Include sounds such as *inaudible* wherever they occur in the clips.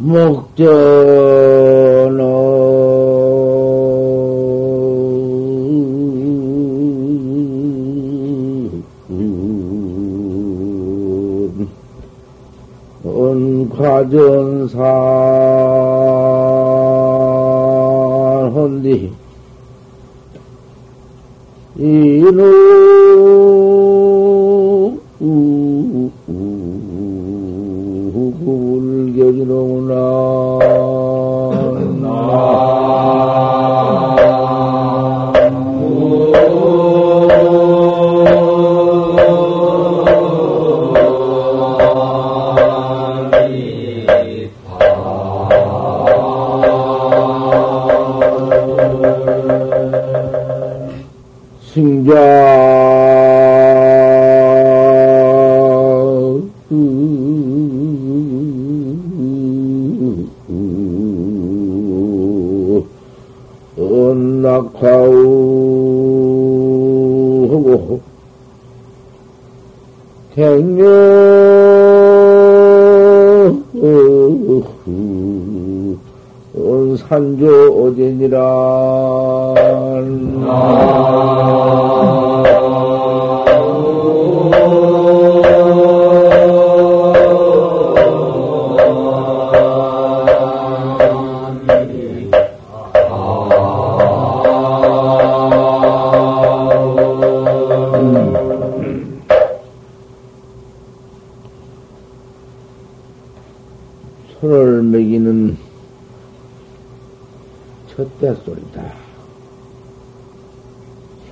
목전은 과전사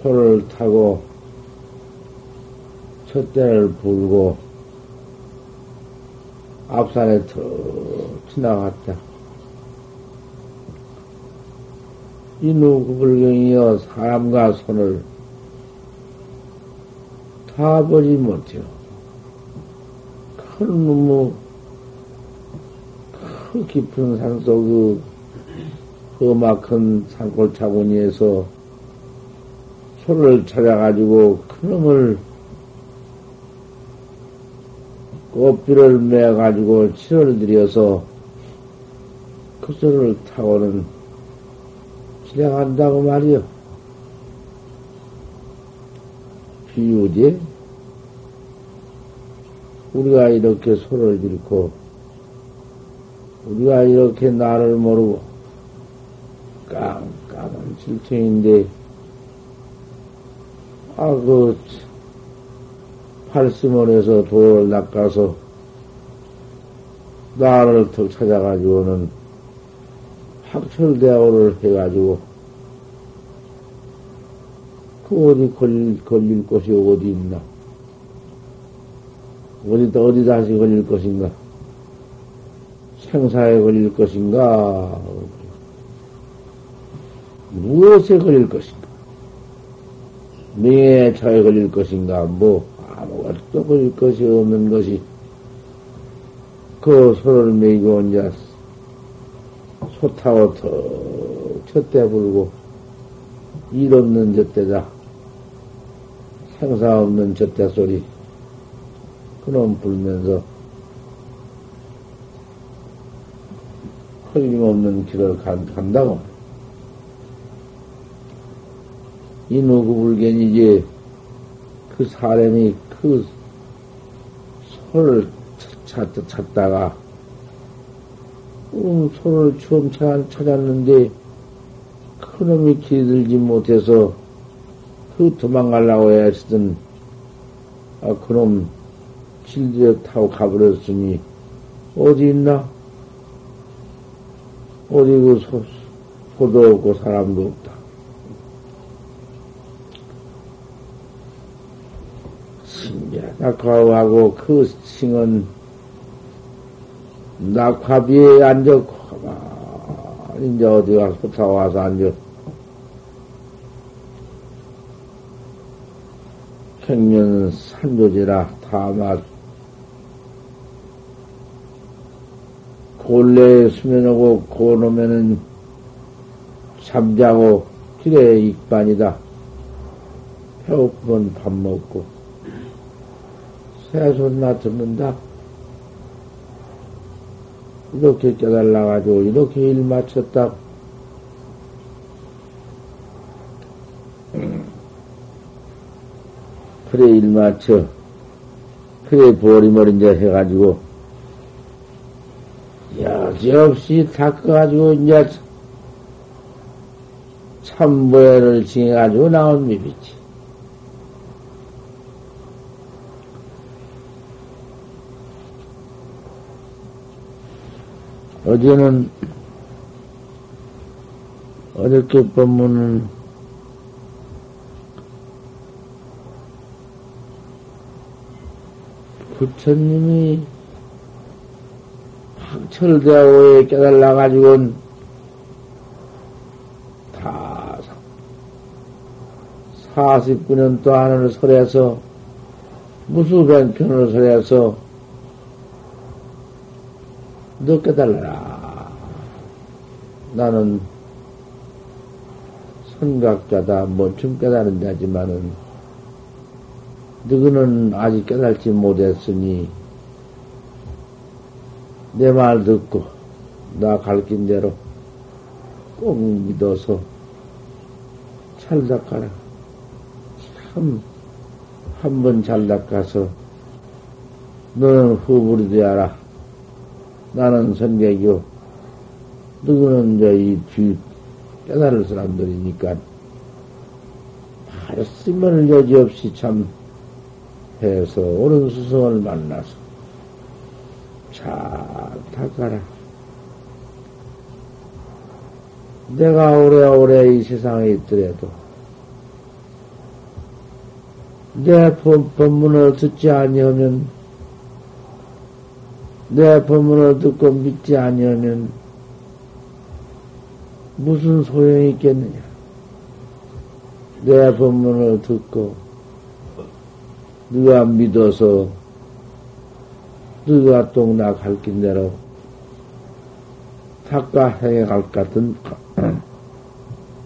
소를 타고 첫대를 불고 앞산에 턱 지나갔다. 이 누구불경이여 사람과 손을 타버리 못해요. 큰 너무 큰 깊은 산속 그 험악한 산골 차고니에서 소를 찾아가지고 그놈을 꽃비를 매가지고 치료를 들여서 그 소를 타고는 진행한다고 말이요. 비유지? 우리가 이렇게 소를 잃고, 우리가 이렇게 나를 모르고, 깜깜한 질청인데, 아, 그, 팔심원에서 돌을 낚아서, 나를 턱 찾아가지고는 학철대학을 해가지고, 그 어디 걸릴, 걸릴 곳이 어디 있나? 어디다, 어디 다시 걸릴 것인가? 생사에 걸릴 것인가? 무엇에 걸릴 것인가? 명예 차에 걸릴 것인가? 뭐, 아무것도 걸릴 것이 없는 것이, 그 소를 매이고 이제 소 타고 턱 첫대 불고, 일 없는 저때다. 생사 없는 저때 소리. 그놈 불면서, 흐림없는 길을 간, 간다고. 이 누구 불견이지, 그 사람이 그 소를 찾, 찾 다가, 음, 소를 처음 찾았는데, 그놈이 길들지 못해서, 그 도망가려고 했던, 아, 그놈 길들여 타고 가버렸으니, 어디 있나? 어디 그 소, 소도 없고 사람도 없다. 낙화하고 그 칭은 낙화비에 앉아 가만히 이제 어디 가서 붙어와서 앉아 평면 산조지라 다마 골래에 수면하고 고놓으면은 잠자고 길에 익반이다. 배고프면 밥 먹고 새소리나 듣는다. 이렇게 깨달아가지고 이렇게 일 마쳤다. 그래 일 맞춰. 그래 보리머리 이제 해가지고 여지없이 닦아가지고 이제 참보회를 징해가지고 나온 미비지. 어제는 어저께 법문은 부처님이 학철대오에 깨달아가지고는 다 49년 동안을 설해서 무수변 편을 설해서 너 깨달아라. 나는 선각자다. 뭐좀 깨달은 자지만은 너희는 아직 깨달지 못했으니 내 말 듣고 나 가르친 대로 꼭 믿어서 잘 닦아라. 참, 한 번 잘 닦아서 너는 후불이 되어라. 나는 선객이요. 누구는 이제 이뒤 깨달을 사람들이니까 쓰면을 여지없이 참 해서 옳은 수성을 만나서 잘 닦아라. 내가 오래오래 이 세상에 있더라도 내 법문을 듣지 아니하면 내 법문을 듣고 믿지 아니하면 무슨 소용이 있겠느냐? 내 법문을 듣고 네가 믿어서 네가 똥나 갈 긴 대로 닦아 행해갈 것 같은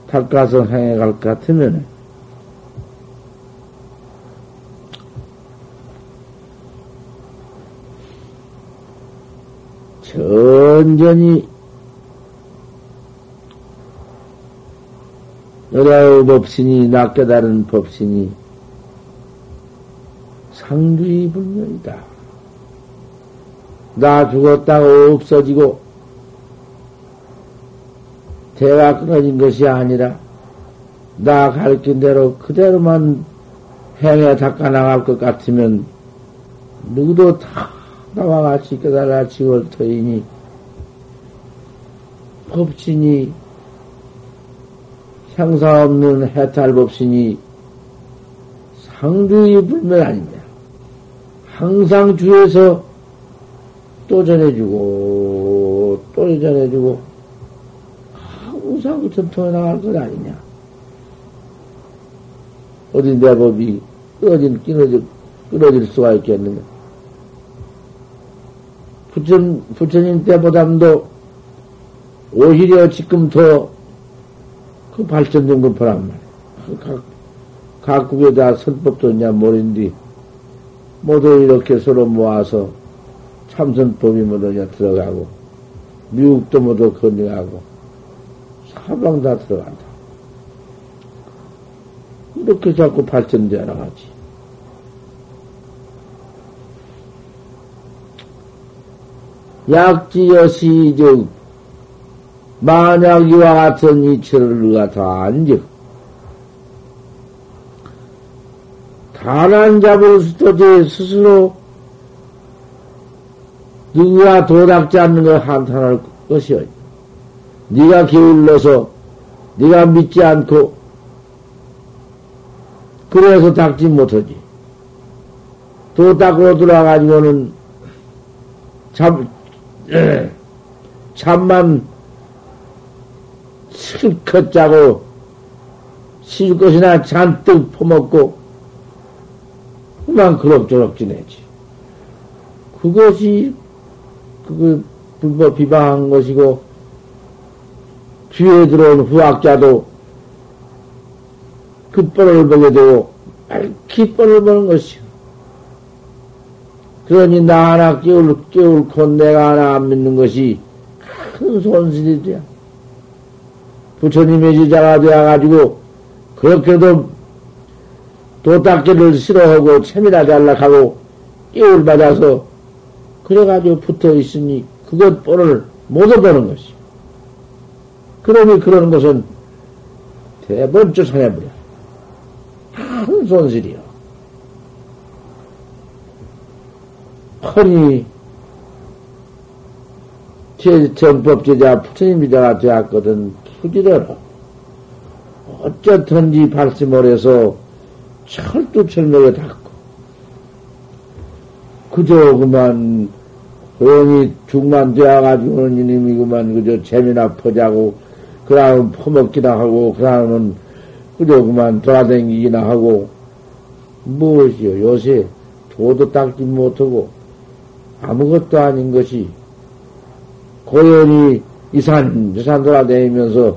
닦아서 행해갈 것 같으면 천전히 여자의 법신이 나 깨달은 법신이 상주의 불면이다. 나 죽었다고 없어지고 대가 끊어진 것이 아니라 나 가르친 대로 그대로만 행해 닦아 나갈 것 같으면 누구도 다 나와 같이 깨달아 지월 터이니 법신이 향사 없는 해탈 법신이 상주의 불면 아니냐. 항상 주에서 또 전해주고 또 전해주고 항상 전통해 나갈 것 아니냐. 어디 내 법이 끊어질, 끊어질, 끊어질 수가 있겠느냐. 부처, 부처님 때보다도 오히려 지금 더 그 발전된 것 보란 말이야. 그 각, 각국에 다 선법도 있냐 모른디 모두 이렇게 서로 모아서 참선법이 뭐냐 들어가고 미국도 모두 건너가고 사방 다 들어간다. 이렇게 자꾸 발전되어 나가지. 약지여시즉 만약 이와 같은 이치를 갖다 안즉 단한 잡을 수도 스스로 누가 도닥지 않는 걸 한탄할 것이요. 네가 게을러서 네가 믿지 않고 그래서 닦지 못하지. 도 닦으러 들어가가지고는 참 참만 실컷 시줄 것이나 잔뜩 퍼먹고 그만 그럭저럭 지내지. 그것이 그 불법 비방한 것이고 뒤에 들어온 후학자도 그 뻔을 보게 되고 밝히 뻔을 보는 것이요. 그러니 나 하나 깨울, 깨울고 내가 하나 안 믿는 것이 큰 손실이 돼. 부처님의 지자가 되어가지고, 그렇게도 도닦기를 싫어하고, 채미나 잘락하고, 깨울 받아서, 그래가지고 붙어 있으니, 그것 뻔을 못 얻어보는 것이. 그러니 그러는 것은 대번 쫓아내버려. 큰 손실이요. 허니, 제 정법제자 부처님이자가 되었거든, 푸지대로. 어쩌든지 발심을 해서 철두철미에 닿고, 그저 그만, 조용히 죽만 되어가지고는 이놈이 그만 그저 재미나 퍼자고, 그 다음 퍼먹기나 하고, 그 다음은 그저 그만 돌아다니기나 하고, 무엇이요? 요새 도도 닦지 못하고, 아무것도 아닌 것이 고연히 이산, 저산 돌아다니면서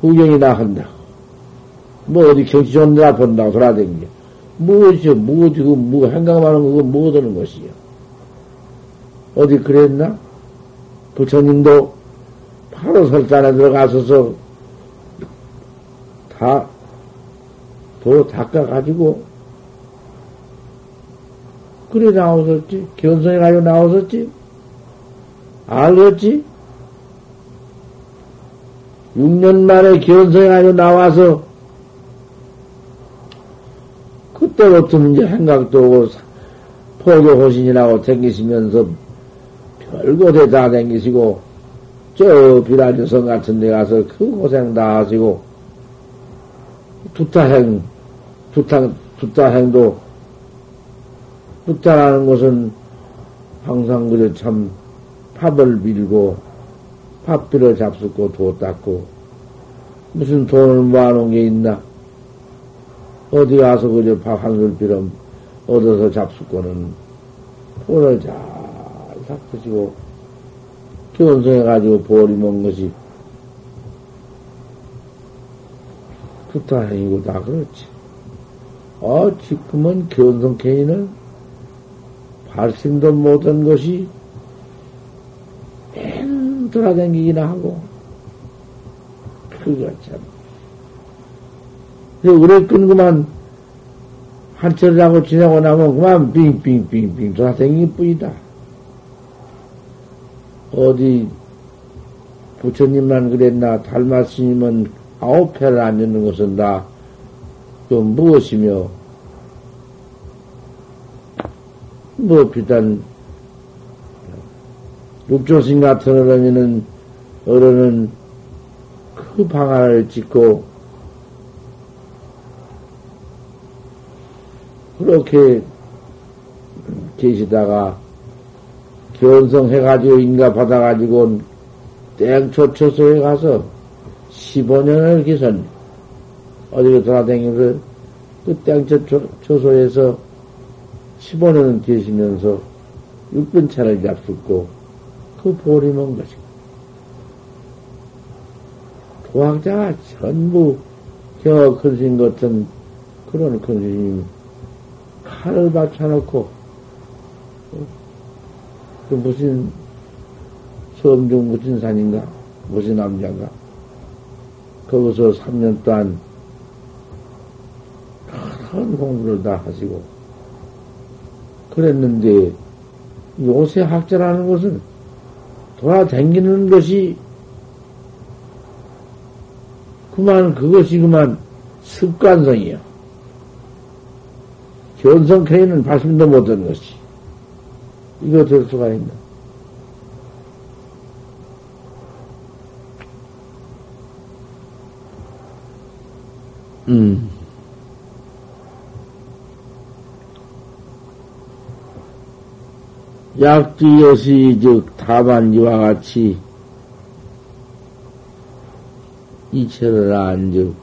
구경이나 한다. 뭐 어디 경치 좋은 데나 본다고 돌아다니게. 무엇이요? 무엇이, 그, 뭐, 행각하는 그거 뭐 얻는 것이요? 어디 그랬나? 부처님도 바로 설산에 들어가서서 다, 도로 닦아가지고 그래 나오셨지? 견성해 가지고 나오셨지? 알겠지? 6년 만에 견성해 가지고 나와서 그때부터 이제 생각도 오고 포교호신이라고 댕기시면서 별곳에 다 댕기시고 저 비라주성 같은 데 가서 그 고생 다 하시고 두타행 두타 두타행도 붓다라는 것은 항상 그저 참 팝을 밀고 팝비를 잡수고 도 닦고 무슨 돈을 모아놓은 게 있나? 어디 가서 그저 밥 한술비럼 얻어서 잡수고는 돈을 잘 닦으시고 견성해가지고 먹은 것이 부타행이고 다 그렇지. 어, 지금은 견성 케이는 발심도 못한 것이 맨 돌아다니기나 하고, 그거 참. 그랬건 그만, 한철을 하고 지나고 나면 그만 빙빙빙빙 돌아다니기 뿐이다. 어디, 부처님만 그랬나, 달마 스님은 아홉 회를 앉는 것은 다, 그 무엇이며, 뭐 비단 육조신 같은 어른이는 어른은 그 방안을 짓고 그렇게 계시다가 견성해가지고 인가 받아가지고 땡초초소에 가서 15년을 계선 어디로 돌아다니면서 그 땡초초소에서 15년은 계시면서 육근차를 잡숫고 그 보림은 것이고 도학자가 전부 겨 큰스님 같은 그런 큰스님 칼을 받쳐놓고 그 무슨 섬중 무슨 산인가 무슨 남자가 거기서 3년 동안 큰 공부를 다 하시고 그랬는데 요새 학자라는 것은 돌아다니는 것이 그만 그것이 그만 습관성이야. 견성케이는 발심도 못한 것이 이거 될 수가 있나? 음. 약지여시 즉 다만 이와 같이 이체를 안즉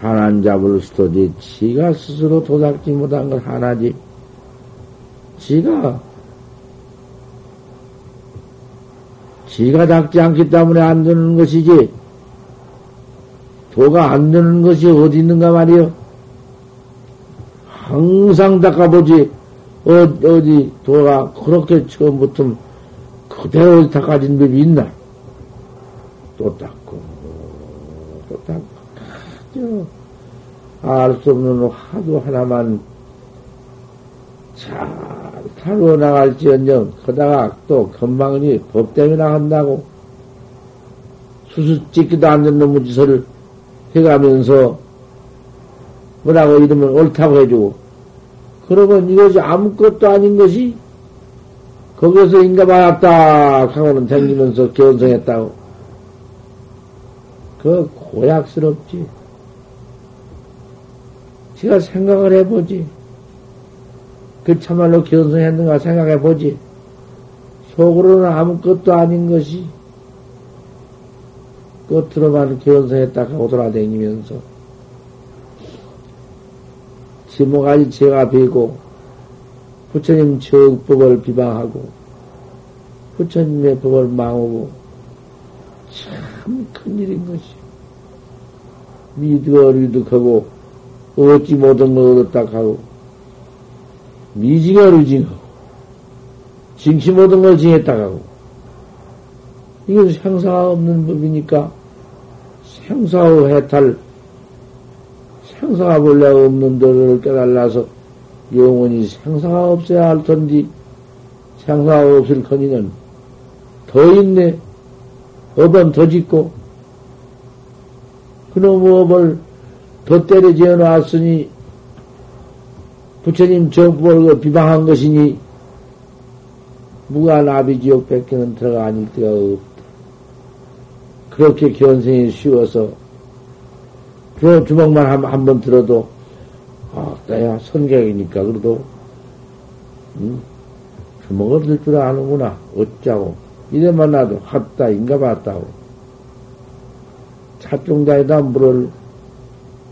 단한 잡을 수도지 지가 스스로 도닥지 못한 걸 하나지. 지가 지가 닦지 않기 때문에 안 되는 것이지. 도가 안 되는 것이 어디 있는가 말이요 항상 닦아보지 어, 어디 도가 그렇게 처음부터 그대로 닦아진 법이 있나? 또 닦고, 또 닦고. 알수 없는 하도 하나만 잘 타고 나갈지언정, 그다가 또 건방이 법 때문에 한다고 수수 찍기도 안 되는 놈의 짓을 해가면서 뭐라고 이러면 옳다고 해주고 그러면 이것이 아무것도 아닌 것이 거기서 인가 받았다 하고는 댕기면서 견성했다고. 그 고약스럽지. 제가 생각을 해보지. 그 참말로 견성했는가 생각해보지. 속으로는 아무것도 아닌 것이 겉으로만 견성했다 하고 돌아다니면서 지모가지 제가 비고 부처님 정법을 비방하고 부처님의 법을 망하고 참 큰일인 것이. 미득어리득하고 얻지 못한 걸 얻었다 하고 미징어 루징하고 징치 못한 걸 징했다 하고 이건 생사가 없는 법이니까 생사의 해탈 생사가 본래 없는 도를 깨달아서 영원히 생사가 없어야 할 텐디 생사가 없을 거니는 더 있네 업은 더 짓고 그놈의 업을 더 때려 지어 놨으니 부처님 정법을 그 비방한 것이니 무가나비지옥 백개는 들어가 아닐 데가 없다. 그렇게 견생이 쉬워서 그 주먹만 한번 들어도 아, 나야 선객이니까 그래도 음, 주먹을 들 줄 아는구나. 어쩌고. 이래 만나도 핫다 인가 봤다고. 찻종자에다 물을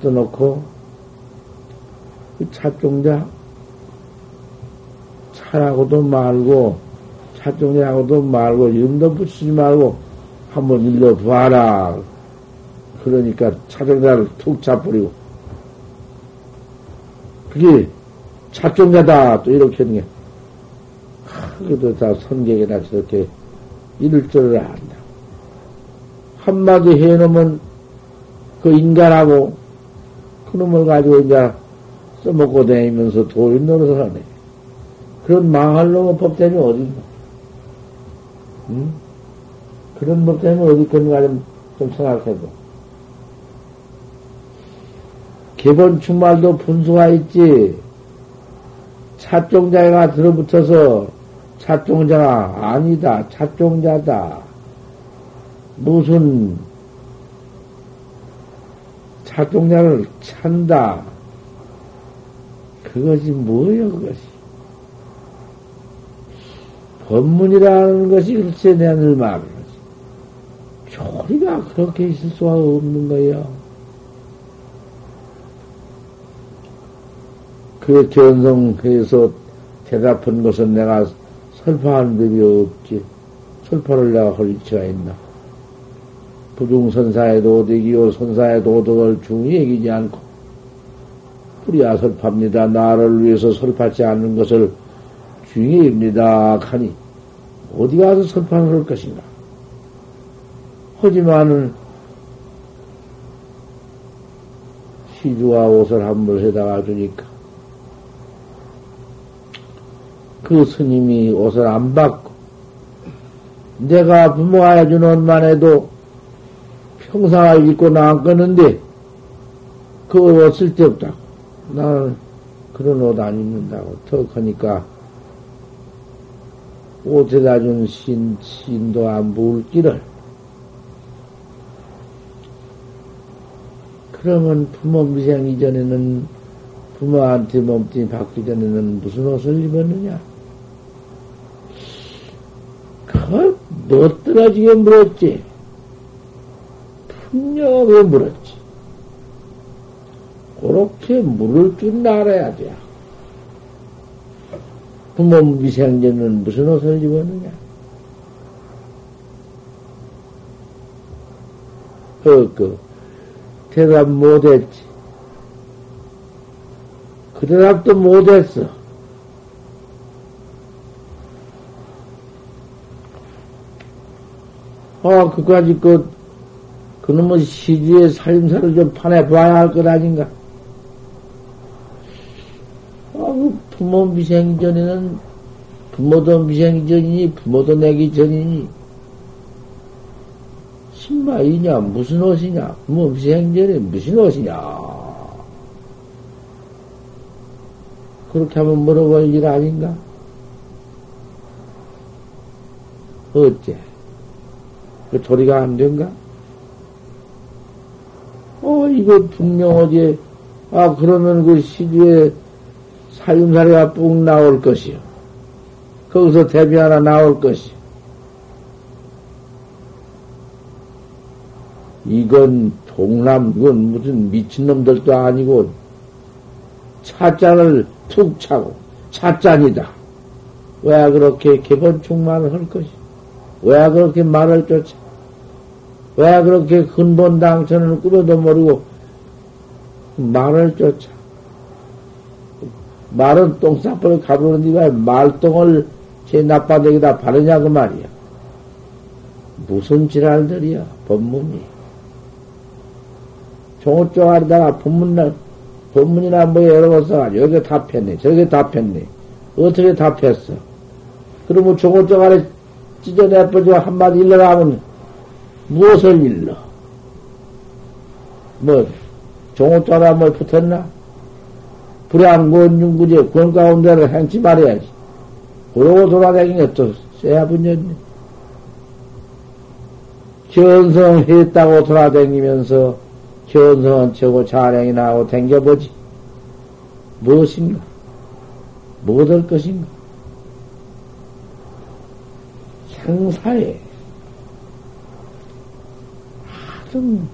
떠놓고 그 찻종자 차라고도 말고 찻종자하고도 말고 이름도 붙이지 말고 한번 일러봐라 그러니까 차종자를 툭 차버리고 그게 차종자다 또 이렇게 하는 게 그래도 다 선객이나 저렇게 이럴 줄을 안다. 한마디 해놓으면 그 인간하고 그놈을 가지고 이제 써먹고 다니면서 돌이 노릇을 하네. 그런 망할 놈의 법대는 어디, 응? 그런 법대는 어디 있건가 좀, 좀 생각해도. 기본 충말도 분수가 있지. 차종자가 들어붙어서 차종자가 아니다. 차종자다. 무슨 차종자를 찬다. 그것이 뭐예요, 그것이? 법문이라는 것이 글쎄 내가 늘 말을 하지. 조리가 그렇게 있을 수가 없는 거예요. 그 견성해서 대답한 것은 내가 설파하는 법이 없지. 설파를 내가 할 위치가 있나. 부중선사의 도덕이요, 선사의 도덕을 중히 여기지 않고, 뿌리야 설파입니다. 나를 위해서 설파치 않는 것을 중히 입니다. 하니, 어디 가서 설파를 할 것인가. 하지만은, 시주와 옷을 한번 해다가 주니까, 그 스님이 옷을 안 받고, 내가 부모가 해준 옷만 해도 평상을 입고 나왔겠는데, 그옷 쓸데없다고. 나는 그런 옷 안 입는다고. 턱 하니까, 옷에다 준 신, 신도 안 부을 길을. 그러면 부모 미생 이전에는 부모한테 몸뚱이 받기 전에는 무슨 옷을 입었느냐? 그 멋들어지게 물었지. 분명하게 물었지. 그렇게 물을 줄 알아야 돼. 부모 미생전은 무슨 옷을 입었느냐? 그, 그, 대답 못했지. 그 대답도 못했어. 아, 그까지 그, 그놈의 시주의 살림살을 좀 판해봐야 할 것 아닌가? 아, 그 부모 미생 전에는 부모도 미생 전이니, 부모도 내기 전이니, 신마이냐, 무슨 옷이냐, 부모 미생 전에 무슨 옷이냐. 그렇게 하면 물어볼 일 아닌가? 어째? 그 조리가 안 된가? 어, 이거 분명 어디에, 아, 그러면 그 시주에 살림살이가 뿡 나올 것이요. 거기서 대비 하나 나올 것이. 이건 동남, 이건 무슨 미친놈들도 아니고, 차잔을 툭 차고, 차잔이다. 왜 그렇게 개본충만을 할 것이? 왜 그렇게 말을 쫓아? 왜 그렇게 근본 당천을 꾸며도 모르고 말을 쫓아? 말은 똥싸버려 가보는 네가 말똥을 제 나빠되기다 바르냐 그 말이야. 무슨 지랄들이야 법문이. 종호 쪽아리다가 법문날 법문이나 뭐 여러 거 써가지고 여기 답했네 저기 답했네 어떻게 답했어? 그러면 종호 쪽아리 찢어내버리고 한마디 일러라 하면 무엇을 일러? 뭐, 종호자라 뭐 붙었나? 불량권 중구제 권 가운데를 행치 말해야지. 그러고 돌아다니는 또 쎄야 분였네. 견성했다고 돌아다니면서 견성은 최고 자랑이나 하고 댕겨보지. 무엇인가? 무엇할 것인가? 생사에 하등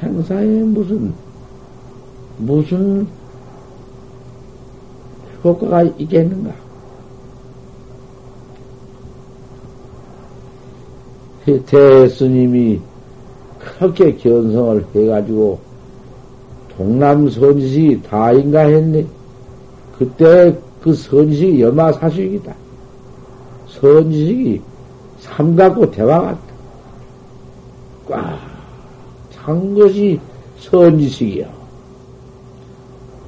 생사에 무슨 무슨 효과가 있겠는가? 대스님이 그렇게 견성을 해가지고 동남 선지식이 다인가 했네. 그때 그 선지식이 여마사식이다. 선지식이 삼각고 대화 같다. 꽉 찬 것이 선지식이야.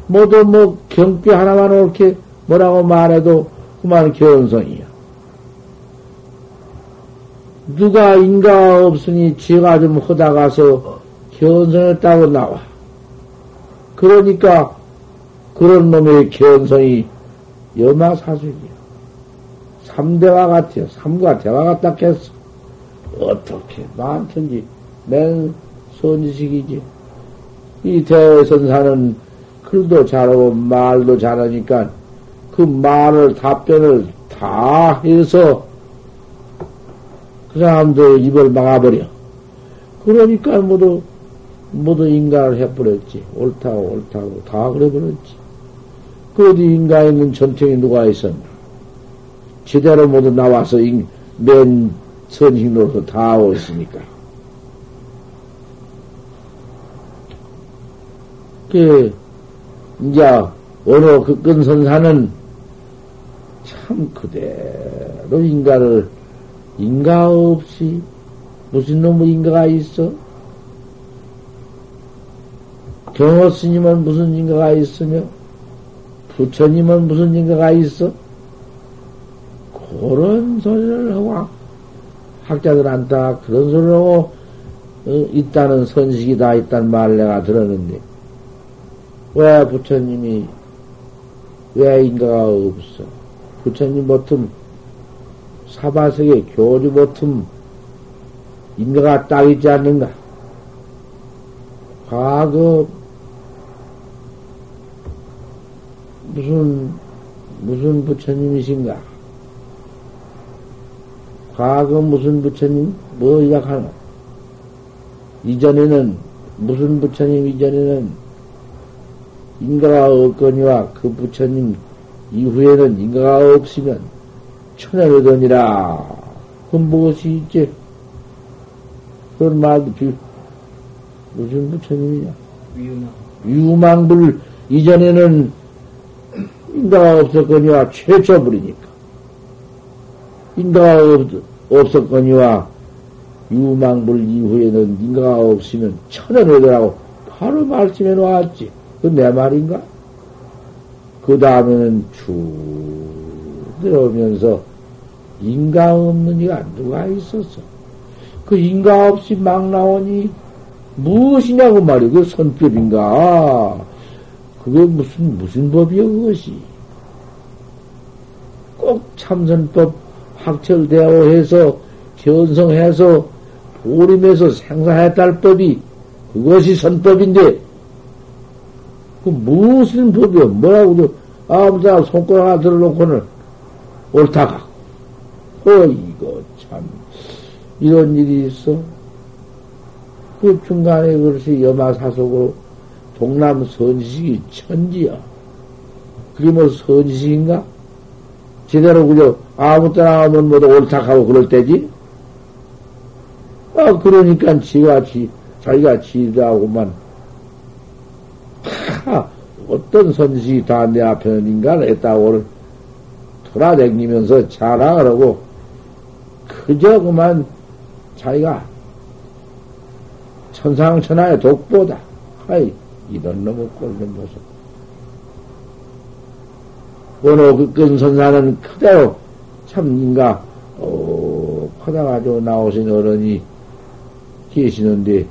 모두 뭐 경비 하나만 옳게 뭐라고 말해도 그만 견성이야. 누가 인가 없으니 지가 좀 허다가서 견성했다고 나와. 그러니까 그런 놈의 견성이 여마사숙이야. 삼대와 같아요. 삼과 대화 같다 했어. 어떻게 많든지 맨 선지식이지. 이 대선사는 글도 잘하고 말도 잘하니까 그 말을 답변을 다 해서 그 사람들 입을 막아버려. 그러니까 모두 모두 인간을 해버렸지. 옳다고 옳다고 다 그래버렸지. 그 어디 인간에 있는 전통이 누가 있었나? 제대로 모두 나와서 맨 선식로서 다 오셨으니까. 그, 이제, 어느 그끈 선사는 참 그대로 인가를, 인가 없이, 무슨 놈의 인가가 있어? 경호 스님은 무슨 인가가 있으며, 부처님은 무슨 인가가 있어? 그런 소리를 하고 학자들한테 그런 소리를 하고 어, 있다는 선식이 다 있단 말 내가 들었는데 왜 부처님이 왜 인가가 없어? 부처님 보통 사바석의 교주 보통 인가가 딱 있지 않는가? 과거 무슨 무슨 부처님이신가? 과거 무슨 부처님 뭐 이야기하노? 이전에는 무슨 부처님 이전에는 인가가 없거니와 그 부처님 이후에는 인가가 없으면 천하르더니라 그건 무엇이 있지? 그런 말도 비, 무슨 부처님이냐? 유망. 유망불 이전에는 인가가 없었거니와 최초불이니까. 인가가 없, 없었거니와 유망불 이후에는 인가가 없으면 천연외도라고 바로 말씀해 놓았지. 그 내 말인가? 그 다음에는 쭉 들어오면서 인가 없는 이가 누가 있었어? 그 인가 없이 막 나오니 무엇이냐고 말이야. 그 선법인가? 그게 무슨, 무슨 법이야, 그것이. 꼭 참선법 학철대오 해서, 견성해서, 보림해서 생사했달 법이, 그것이 선법인데, 그 무슨 법이야? 뭐라고, 아무데나 손가락 하나 들어놓고는 옳다가. 어, 이거 참, 이런 일이 있어? 그 중간에 그것이 여마사속으로 동남 선지식이 천지야. 그게 뭐 선지식인가? 제대로 그저 아무 때나 하면 뭐도 옳다하고 그럴 때지? 아, 그러니까 지가 지, 자기가 지라고만, 하, 어떤 선지식이 다 내 앞에는 인간 했다고 돌아다니면서 자랑을 하고, 그저 그만 자기가 천상천하의 독보다. 하이, 이런 놈의 꼴좀 보소. 원호 그끈 선사는 그대로 참 인가, 어, 커다가지고 나오신 어른이 계시는데,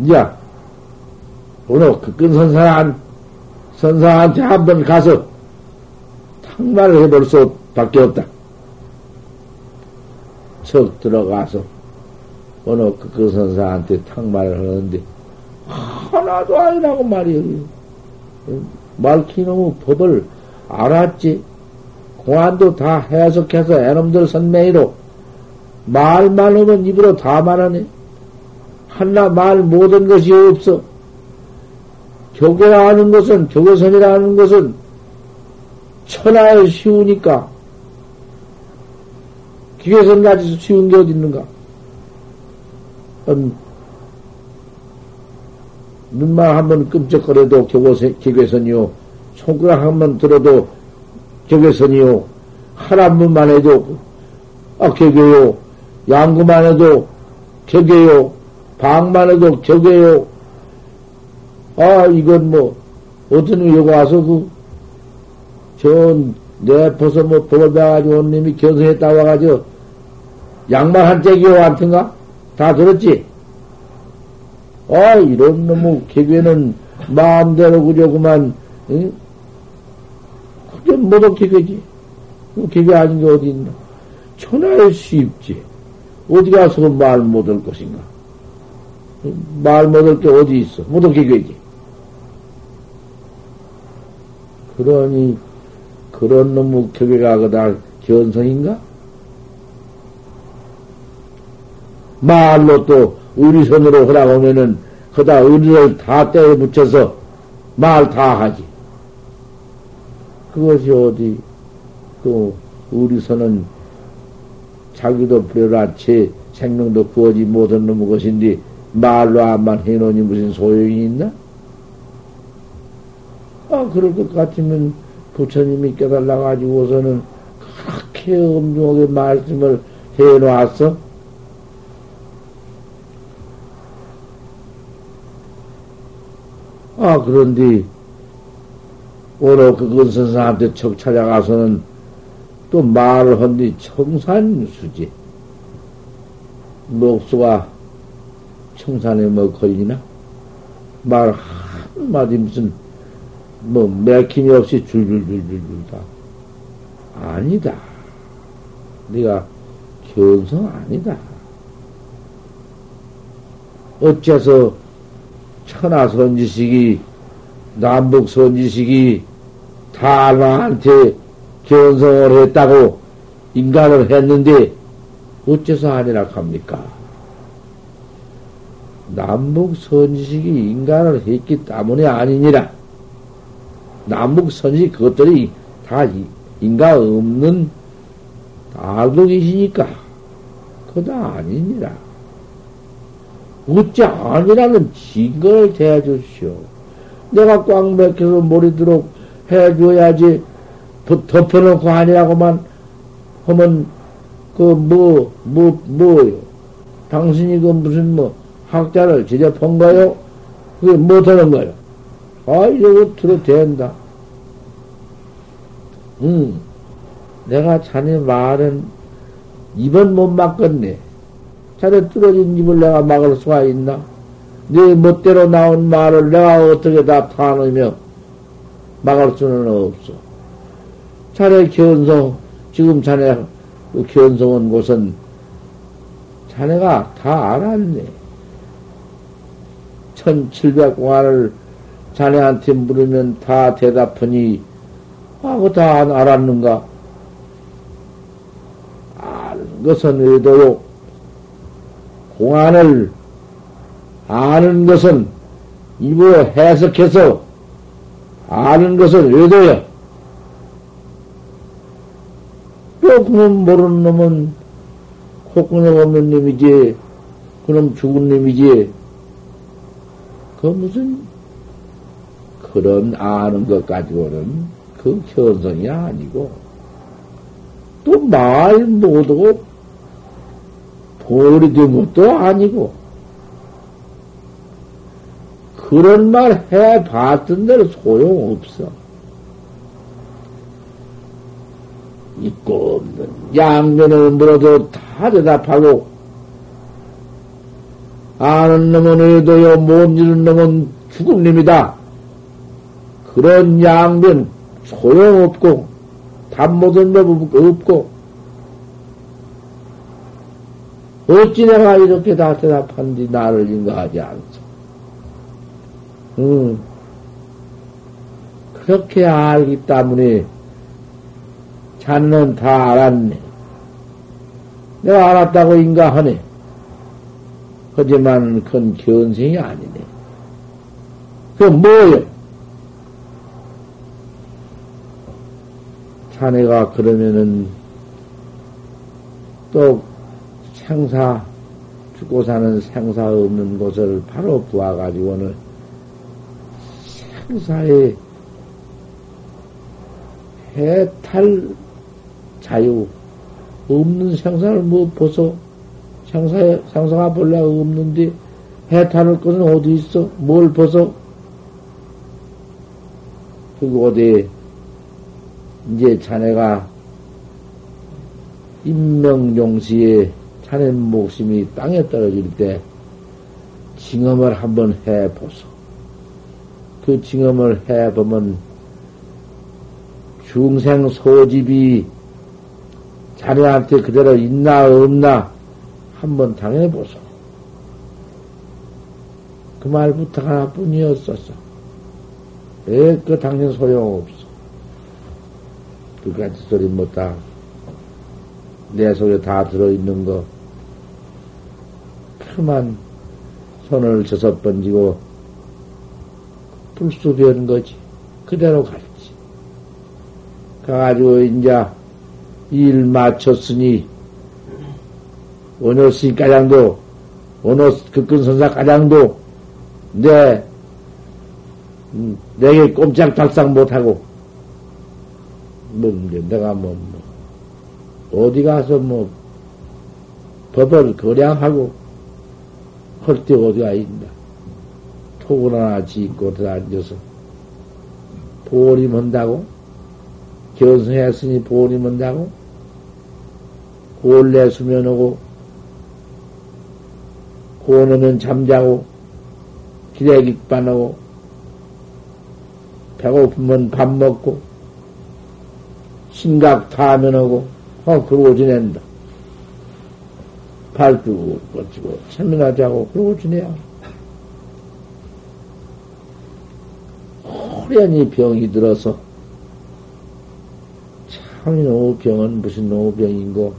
이제, 원호 그끈 선사한, 선사한테 한번 가서 탕말을 해볼 수 밖에 없다. 척 들어가서 어느 그, 그 선사한테 탕말을 하는데 하나도 아니라고 말이요. 말키놈의 법을 알았지. 공안도 다 해석해서 애놈들 선명이로 말만 하면 입으로 다 말하네. 하나 말 모든 것이 없어. 교계라는 것은, 교계선이라는 것은 천하에 쉬우니까 기계선 가지고 쉬운 게 어디 있는가? 음, 눈만 한번 끔찍거려도 격외선이요. 손가락 한 번 들어도 격외선이요. 한한 번만 해도 아, 격외요. 양구만 해도 격외요. 방만 해도 격외요. 아, 이건 뭐, 어떤 여기 와서 그, 전, 내 벗어 뭐, 법을 배가지고 온 놈이 견성했다 와가지고, 양말 한 짝이요, 안튼가? 다 들었지? 아, 이런 놈의 개개는 마음대로 그저 그만, 응? 그게 뭐도 개개지. 그 개개 아닌 게 어디 있나? 천하에 수입지. 어디 가서 말 못할 것인가? 말 못할 게 어디 있어? 모두 개개지. 그러니, 그런 놈의 개개가 그다 견성인가? 말로 또 의리선으로 허락하면은 그다 의리를 다 떼어 붙여서 말 다 하지. 그것이 어디 또 의리선은 자기도 불여라채 생명도 구하지 못한 놈의 것인데 말로 안만 해놓으니 무슨 소용이 있나? 아, 그럴 것 같으면 부처님이 깨달아가지고서는 그렇게 엄중하게 말씀을 해놓았어? 아, 그런데, 오늘 그건 선생한테 척 찾아가서는 또 말을 한뒤 청산수지. 목수가 청산에 뭐 걸리나? 말 한마디 무슨, 뭐, 맥힘이 없이 줄줄줄줄줄 다. 아니다. 네가 견성 아니다. 어째서 천하 선지식이, 남북 선지식이 다 나한테 견성을 했다고 인간을 했는데, 어째서 아니라 합니까? 남북 선지식이 인간을 했기 때문에 아니니라. 남북 선지식 그것들이 다 인간 없는 알도 계시니까. 그다 아니니라. 어찌 아니라는 증거를 대해주시오. 내가 꽉 맥혀서 머리도록 해줘야지 덮어놓고 아니라고만 하면 그 뭐, 뭐, 뭐 요? 당신이 그 무슨 뭐 학자를 제접한 거요? 그게 못하는 거요? 아, 이러고 들어도 된다. 응. 내가 자네 말은 입은 못 막겠네. 자네 뚫어진 입을 내가 막을 수가 있나? 네 멋대로 나온 말을 내가 어떻게 다 타느며 막을 수는 없어. 자네 견성, 지금 자네 그 견성한 곳은 자네가 다 알았네. 1700공안을 자네한테 물으면 다 대답하니, 아, 그거 다 알았는가? 아는 것은 의도요. 공안을 아는 것은 입으로 해석해서 아는 것은. 또 그놈 모르는 놈은 코끈에 없는 놈이지, 그놈 죽은 놈이지. 그 무슨 그런 아는 것 가지고는 그 현성이 아니고 또말 못하고 보리 된 것도 아니고 그런 말 해봤던 대로 소용없어. 있고 없는 양면을 물어도 다 대답하고 아는 놈은 의도요 못 이는 놈은 죽음님이다. 그런 양면 소용없고 답 못한 법 없고 어찌 내가 이렇게 다 대답한디 나를 인가하지 않소. 응. 그렇게 알기 때문에 자는 다 알았네. 내가 알았다고 인가하네. 하지만 그건 견생이 아니네. 그 뭐요? 자네가 그러면은 또 생사, 죽고 사는 생사 없는 곳을 바로 부어가지고는 생사의 해탈 자유, 없는 생사를 뭐 보소? 생사에, 생사가 본래 없는데 해탈할 것은 어디 있어? 뭘 보소? 그 어디 이제 자네가 임명종시에 자네 목숨이 땅에 떨어질 때 징험을 한번 해보소. 그 징험을 해보면 중생 소집이 자네한테 그대로 있나 없나 한번 당해보소. 그 말부터 하나뿐이었었어. 왜그 당신 소용없어. 그까지 소리 못다. 내 속에 다 들어있는 거. 그만 손을 저섯 번지고 불수변 거지. 그대로 갔지. 가가지고 이제 일 마쳤으니 원효씨 가장도 원효 극근 선사 가장도 내 음, 내게 꼼짝달싹 못하고 뭐, 내가 뭐, 뭐, 어디 가서 뭐, 법을 거량하고, 할때 어디가 있나. 톡을 하나 짓고 들어앉아서, 보림 한다고? 견성했으니 보림 한다고? 골래 수면하고, 고노면 잠자고, 기대기반하고, 배고프면 밥 먹고, 심각 타면하고, 어, 그러고 지낸다. 발도 뻗치고, 세미나 자고, 그러고 지내야. 호련히 병이 들어서, 참, 노병은 무슨 노병인고,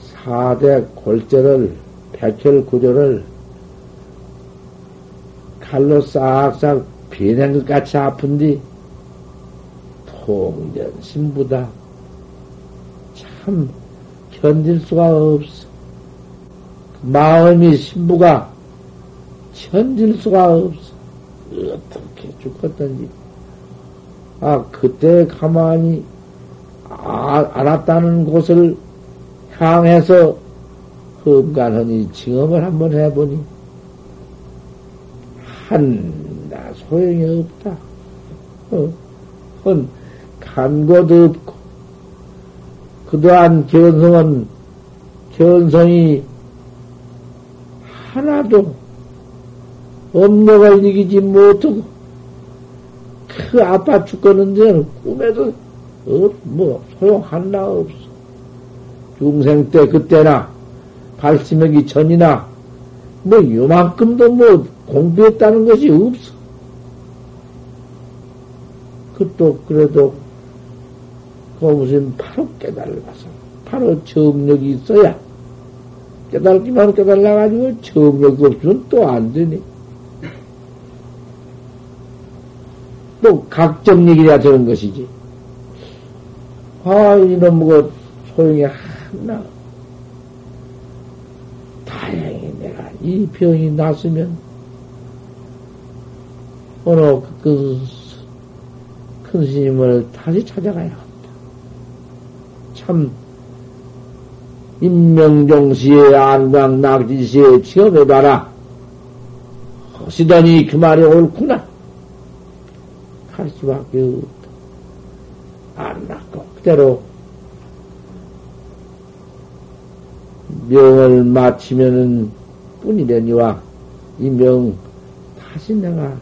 사대 골절을, 백혈 구조를 칼로 싹싹 비낸 것 같이 아픈디, 통전 신부다. 참 견딜 수가 없어. 마음이 신부가 견딜 수가 없어. 어떻게 죽었던지. 아, 그때 가만히 아, 알았다는 곳을 향해서 험간하니 징험을 한번 해보니 한나 소용이 없다. 어, 헌 간고도 없고 그동안 견성은 견성이 하나도 엄력을 이기지 못하고 그 아파 죽겠는데 꿈에도 어, 뭐 소용 하나 없어. 중생 때 그때나 발심하기 전이나 뭐 요만큼도 뭐 공부했다는 것이 없어. 그또 그래도 그 무슨 바로 깨달아서 바로 정력이 있어야 깨달기만 깨달아가지고 정력이 없으면 또 안 되네. 또 각정력이라 되는 것이지. 아, 이놈 뭐 소용이 하나. 다행히 내가 이 병이 났으면 어느 그, 큰 스님을 다시 찾아가야. 참, 임명종시의 안광 낙지시에 취업해봐라. 허시더니 그 말이 옳구나. 할 수밖에 없다. 안 낳고 그대로 명을 마치면은 뿐이려니와 이 명 다시 내가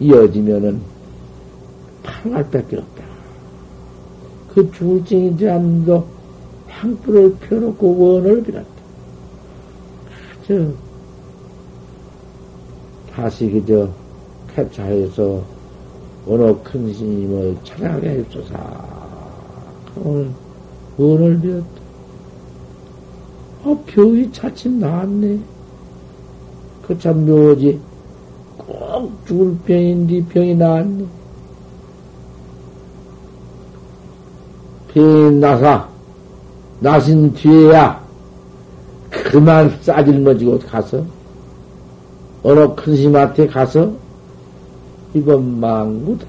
이어지면은 팔할 밖에 없다. 그 쟁이지 않도 향불을 펴놓고 원을 빌었다. 저 다시 그저 캡차해서 어느 큰 스님을 찾아가게 해주소서. 오늘 원을 빌었다. 아, 병이 차츰 나았네. 그 참 묘지. 꼭 죽을 병인데 병이 나았네. 병이 나사, 나신 뒤에야 그만 싸질머지고 가서, 어느 큰 스님한테 가서, 이번 망구다.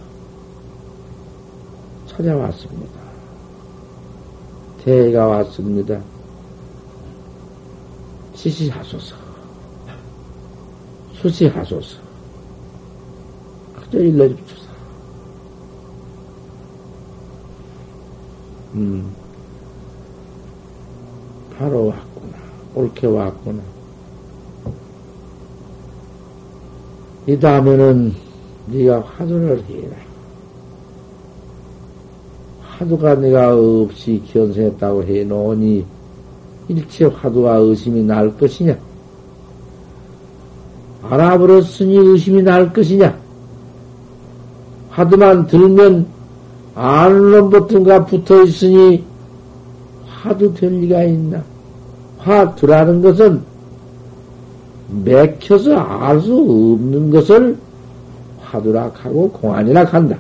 찾아왔습니다. 대가 왔습니다. 지시하소서. 수시하소서. 그저 일러줍소서. 음, 바로 왔구나. 옳게 왔구나. 이 다음에는 네가 화두를 해라. 화두가 내가 없이 견성했다고 해놓으니 일체 화두와 의심이 날 것이냐? 알아버렸으니 의심이 날 것이냐? 화두만 들면 아는 놈부터가 붙어 있으니 화두 될 리가 있나? 화두라는 것은 맥혀서 알 수 없는 것을 화두락 하고 공안이락 한다.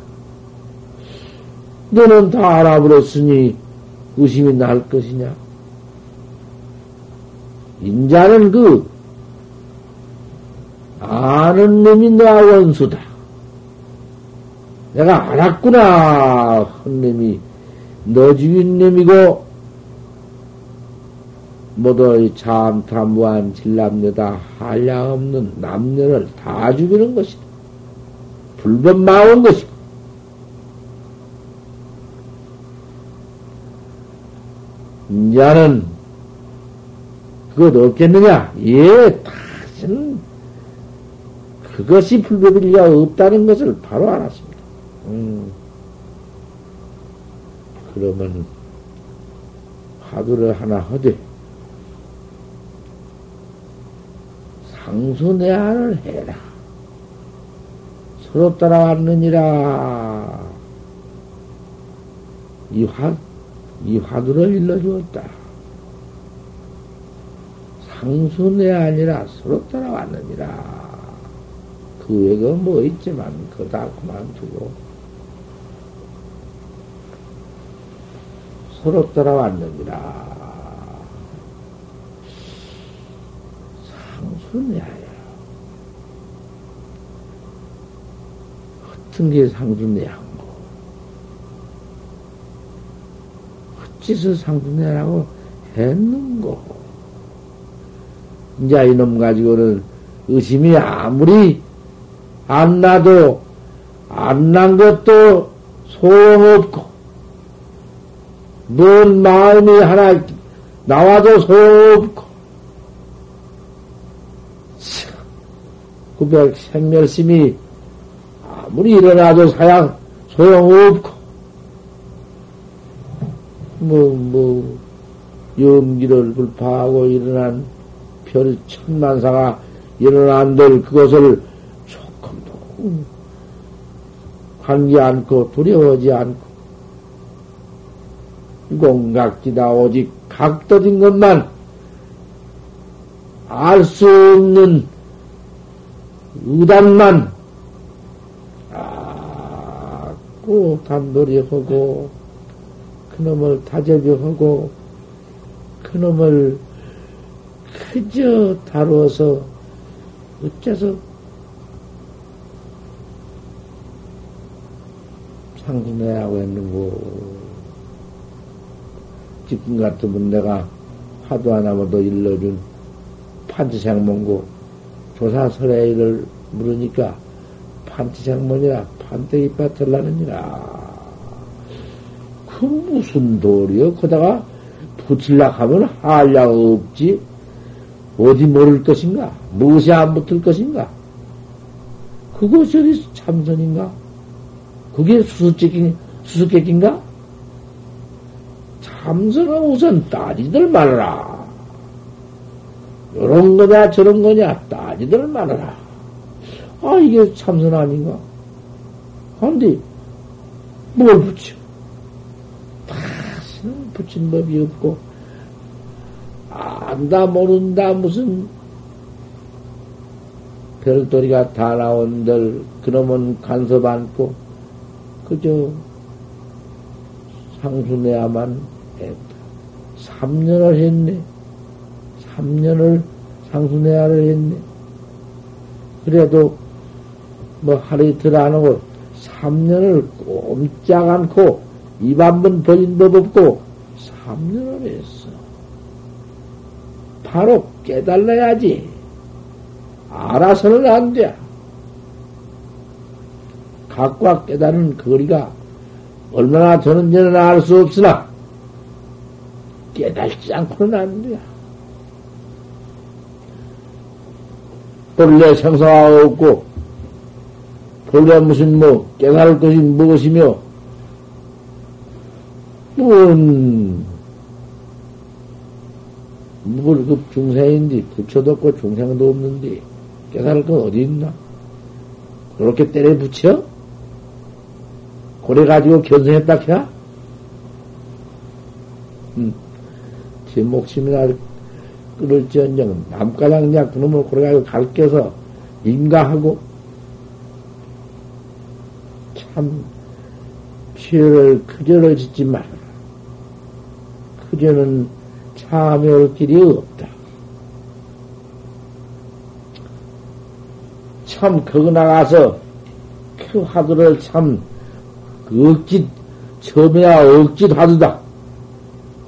너는 다 알아버렸으니 의심이 날 것이냐? 인자는 그 아는 놈이 나 원수다. 내가 알았구나 한 놈이 너 죽인 놈이고 모두 참탐무한 진남녀다 한량 없는 남녀를 다 죽이는 것이다. 불변마운 것이고 인자는 그것 없겠느냐? 예, 다시는 그것이 불법일 리가 없다는 것을 바로 알았습니다. 음. 그러면 화두를 하나 하되 상수내안을 해라. 서로 따라왔느니라. 이 화, 이 화두를 일러주었다. 상수내 아니라 서로 따라왔느니라. 그 외가 뭐 있지만, 그거 다 그만두고. 서로 따라왔느니라. 상수내야. 같은 게 상수내한 거. 헛짓을 상수내라고 했는 거. 이제 이놈 가지고는 의심이 아무리 안 나도, 안 난 것도 소용 없고, 뭔 마음이 하나 나와도 소용없고, 구백 생멸심이 아무리 일어나도 사양 소용없고, 뭐, 뭐, 염기를 불파하고 일어난 별 천만사가 일어난들 그것을 조금도 관계 않고 두려워하지 않고 공각지다 오직 각도진 것만 알 수 없는 의단만 아고 단돌이하고 그놈을 다재비하고 그놈을 그저 다루어서 어째서 상승해하고 했는고 지금 같으면 내가 화도 하나만도 일러준 판치생문고 조사설의를 물으니까 판치생문이라 판때기 빠틀라느니라. 그 무슨 도리여? 거다가 붙일라 하면 한량 없지. 어디 모를 것인가? 무엇이 안 붙을 것인가? 그것이 어디 참선인가? 그게 수수께끼, 수수께끼인가 참선은 우선 따지들 말아라. 요런 거냐, 저런 거냐, 따지들 말아라. 아, 이게 참선 아닌가? 근데, 뭘 붙여? 다시는 붙인 법이 없고, 안다, 모른다, 무슨, 별도리가 다 나온들, 그놈은 간섭 않고, 그저, 상순해야만 3년을 했네. 3년을 상순회화를 했네. 그래도 뭐 하루 이틀 안 하고 3년을 꼼짝 않고 입 한 번 벌린 법 없고 3년을 했어. 바로 깨달아야지. 알아서는 안 돼. 각과 깨달은 거리가 얼마나 되는지는 알 수 없으나 깨달지 않고는 안 돼. 본래 생사가 없고, 본래 무슨 뭐, 깨달을 것이 무엇이며, 뭔, 무불급 중생인데, 부처도 없고 중생도 없는데, 깨달을 건 어디 있나? 그렇게 때려 붙여? 고래 가지고 견성했다 해? 음. 제 목숨이나 끊을지언정 남가장냐 그놈을 고래가지고 갈겨서 인가하고 참 피해를 그저를 짓지 말아라. 그저는 참여할 길이 없다. 참 거기 나가서 그 화두를 참 억지 처음에야 억지 화두다.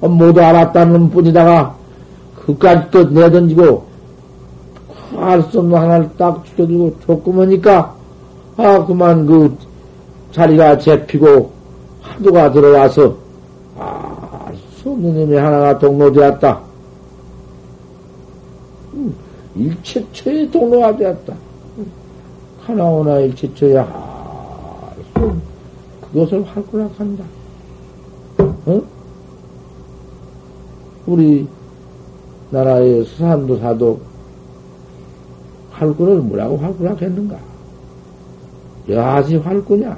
모두 알았다는 뿐이다가 그까지 또 내던지고 알 수 없는 하나를 딱 죽여주고 조금하니까 아 그만 그 자리가 잡히고 하도가 들어와서 알수 없는 놈이 하나가 동로되었다. 음, 일체처의 동로가 되었다. 하나오나 일체처야 그것을 활구락한다. 어? 우리 나라의 수산도사도 활구를 뭐라고 활구락 했는가? 여하시 활구냐?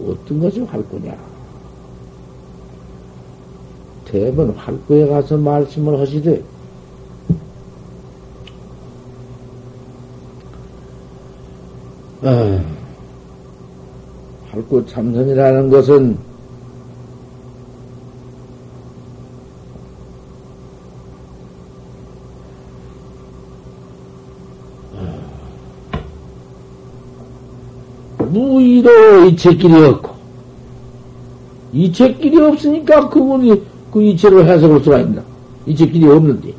어떤 것이 활구냐? 대번 활구에 가서 말씀을 하시되, 아, 활구 참선이라는 것은 무의로 이책끼리 없고 이책끼리 없으니까 그분이 그 이체로 해석할 수가 있나? 이책끼리 없는데.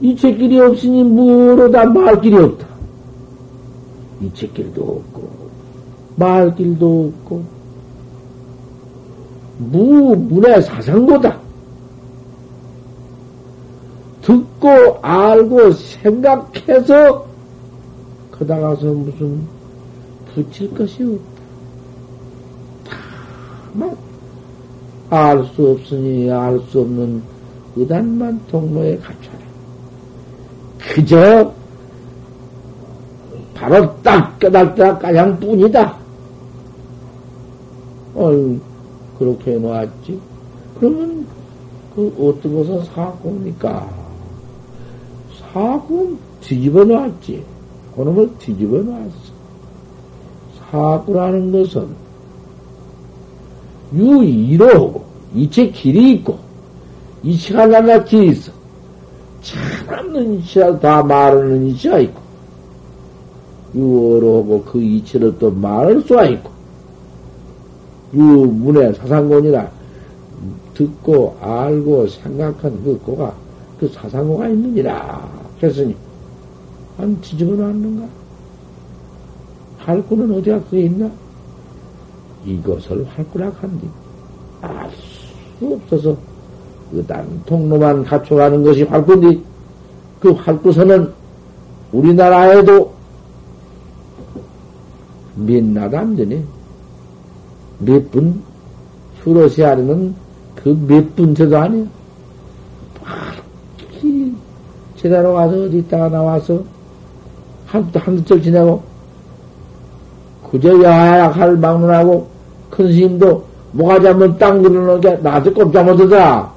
이책끼리 없으니 무로 다 말 길이 없다. 이책길도 없고, 말 길도 없고, 무, 문의 사상보다. 듣고 알고 생각해서 거다 가서 무슨 붙일 것이 없다. 다만 알 수 없으니 알 수 없는 의단만 동로에 갖춰라. 그저 바로 딱 깨달다 가장 뿐이다. 어이, 그렇게 해놓았지. 그러면 그 어떤 것은 사고입니까? 사고는 뒤집어 놨지. 그놈을 뒤집어 놨어. 사고라는 것은 유이로 이체 길이 있고 이체가 나나 길이 있어. 참없는 이체라 다 말하는 이체가 있고 유어로 하고 그 이체를 또 말할 수가 있고 유문의 사상권이라 듣고 알고 생각한 그 고가 그 사상고가 있느니라 했으니 안 뒤집어 놨는가? 활구는 어디가 그게 있나? 이것을 활구락한디 알수 없어서 그 단 통로만 갖춰가는 것이 활구인데 그 활구선은 우리나라에도 몇 나도 안 되네. 몇 분, 휴러시아리는 그몇 분째도 아니야. 밝히 제대로 가서 어디 있다가 나와서 한두, 한두 절 지내고 그저 야약할 막론하고 큰 스님도 뭐가 잡으면 땅게 나한테 꼼짝 못하더라.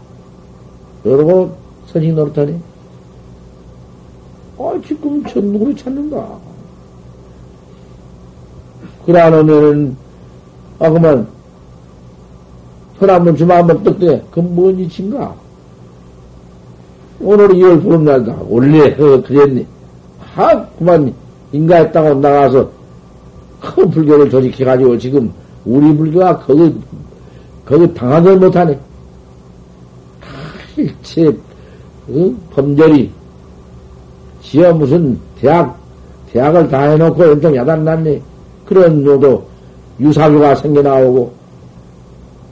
그러고 선생 노릇하니. 아, 지금 전국으로 찾는가. 그러면은, 아, 그만, 혈 한번 주마 한번 떡대. 그건 뭔 이친가? 오늘 2월 보름날다. 원래, 어, 그랬니? 하, 그만, 인가했다고 나가서 큰 불교를 조직해가지고 지금 우리 불교가 거기, 거기 당하들 못하네. 일체, 어? 범절이, 지어 무슨 대학, 대학을 다 해놓고 엄청 야단났네. 그런 놈도 유사교가 생겨나오고,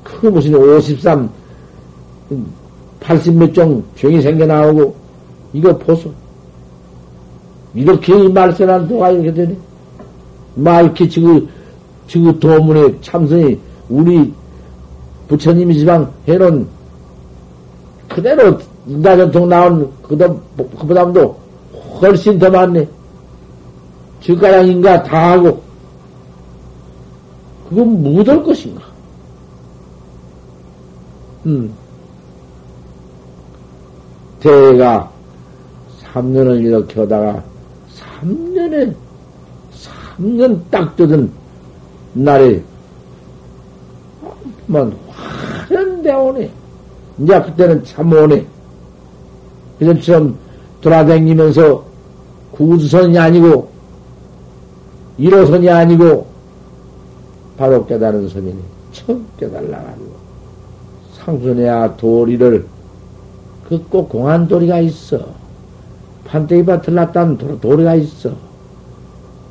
그 무슨 53, 80 몇종 종이 생겨나오고, 이거 보소. 이렇게 이 말세란 도가 이렇게 되네. 말키 지그, 지그 도문에 참선이 우리 부처님이 지방 해놓은 그대로 인가전통 나온 그다, 그보다도 훨씬 더 많네. 즉가량 인가 다 하고, 그건 묻을 것인가? 음. 대가 3년을 이렇게 하다가 3년에 3년 딱 되던 날에 만 화련대 오네. 이제 그때는 참 오네. 그전처럼 돌아다니면서 구두선이 아니고 1호선이 아니고 바로 깨달은 선이니 처음 깨달라가지고 상순해야 도리를 그 꼭 공한 도리가 있어. 판때기 밭을 났다는 도리가 있어.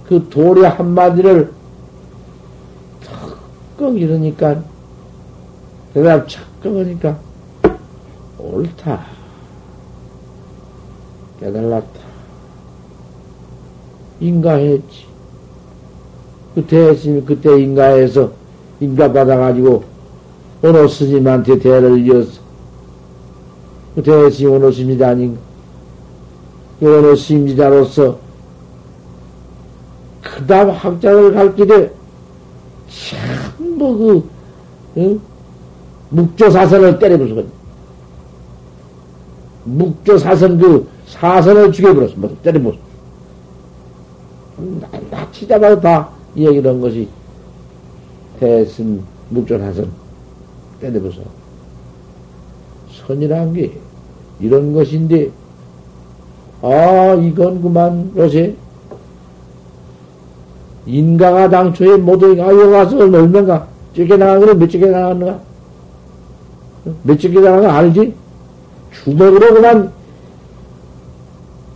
그 도리 한마디를 턱 이러니까 대답 착각 하니까 옳다. 깨달았다. 인가했지. 그때 했으면 그때 인가해서 인가 받아가지고 어느 스님한테 대를 이어서 아닌가. 어느 스님이자로서 그 다음 학자를 갈 길에 참뭐 그, 응? 묵조사선을 때려부수거든. 묵조사선 그 사선을 죽여버렸어. 뭐 때려부었어. 나치자마자 다 얘기를 한 것이 대신 묵조사선 때려부서. 선이란 게 이런 것인데, 아, 이건 그만, 요새, 인가가 당초에 모두, 아, 여기 와서 얼마인가? 쫓겨나간 거는 몇 쫓겨나갔는가? 몇 쫓겨나간 거 알지? 주먹으로 그만,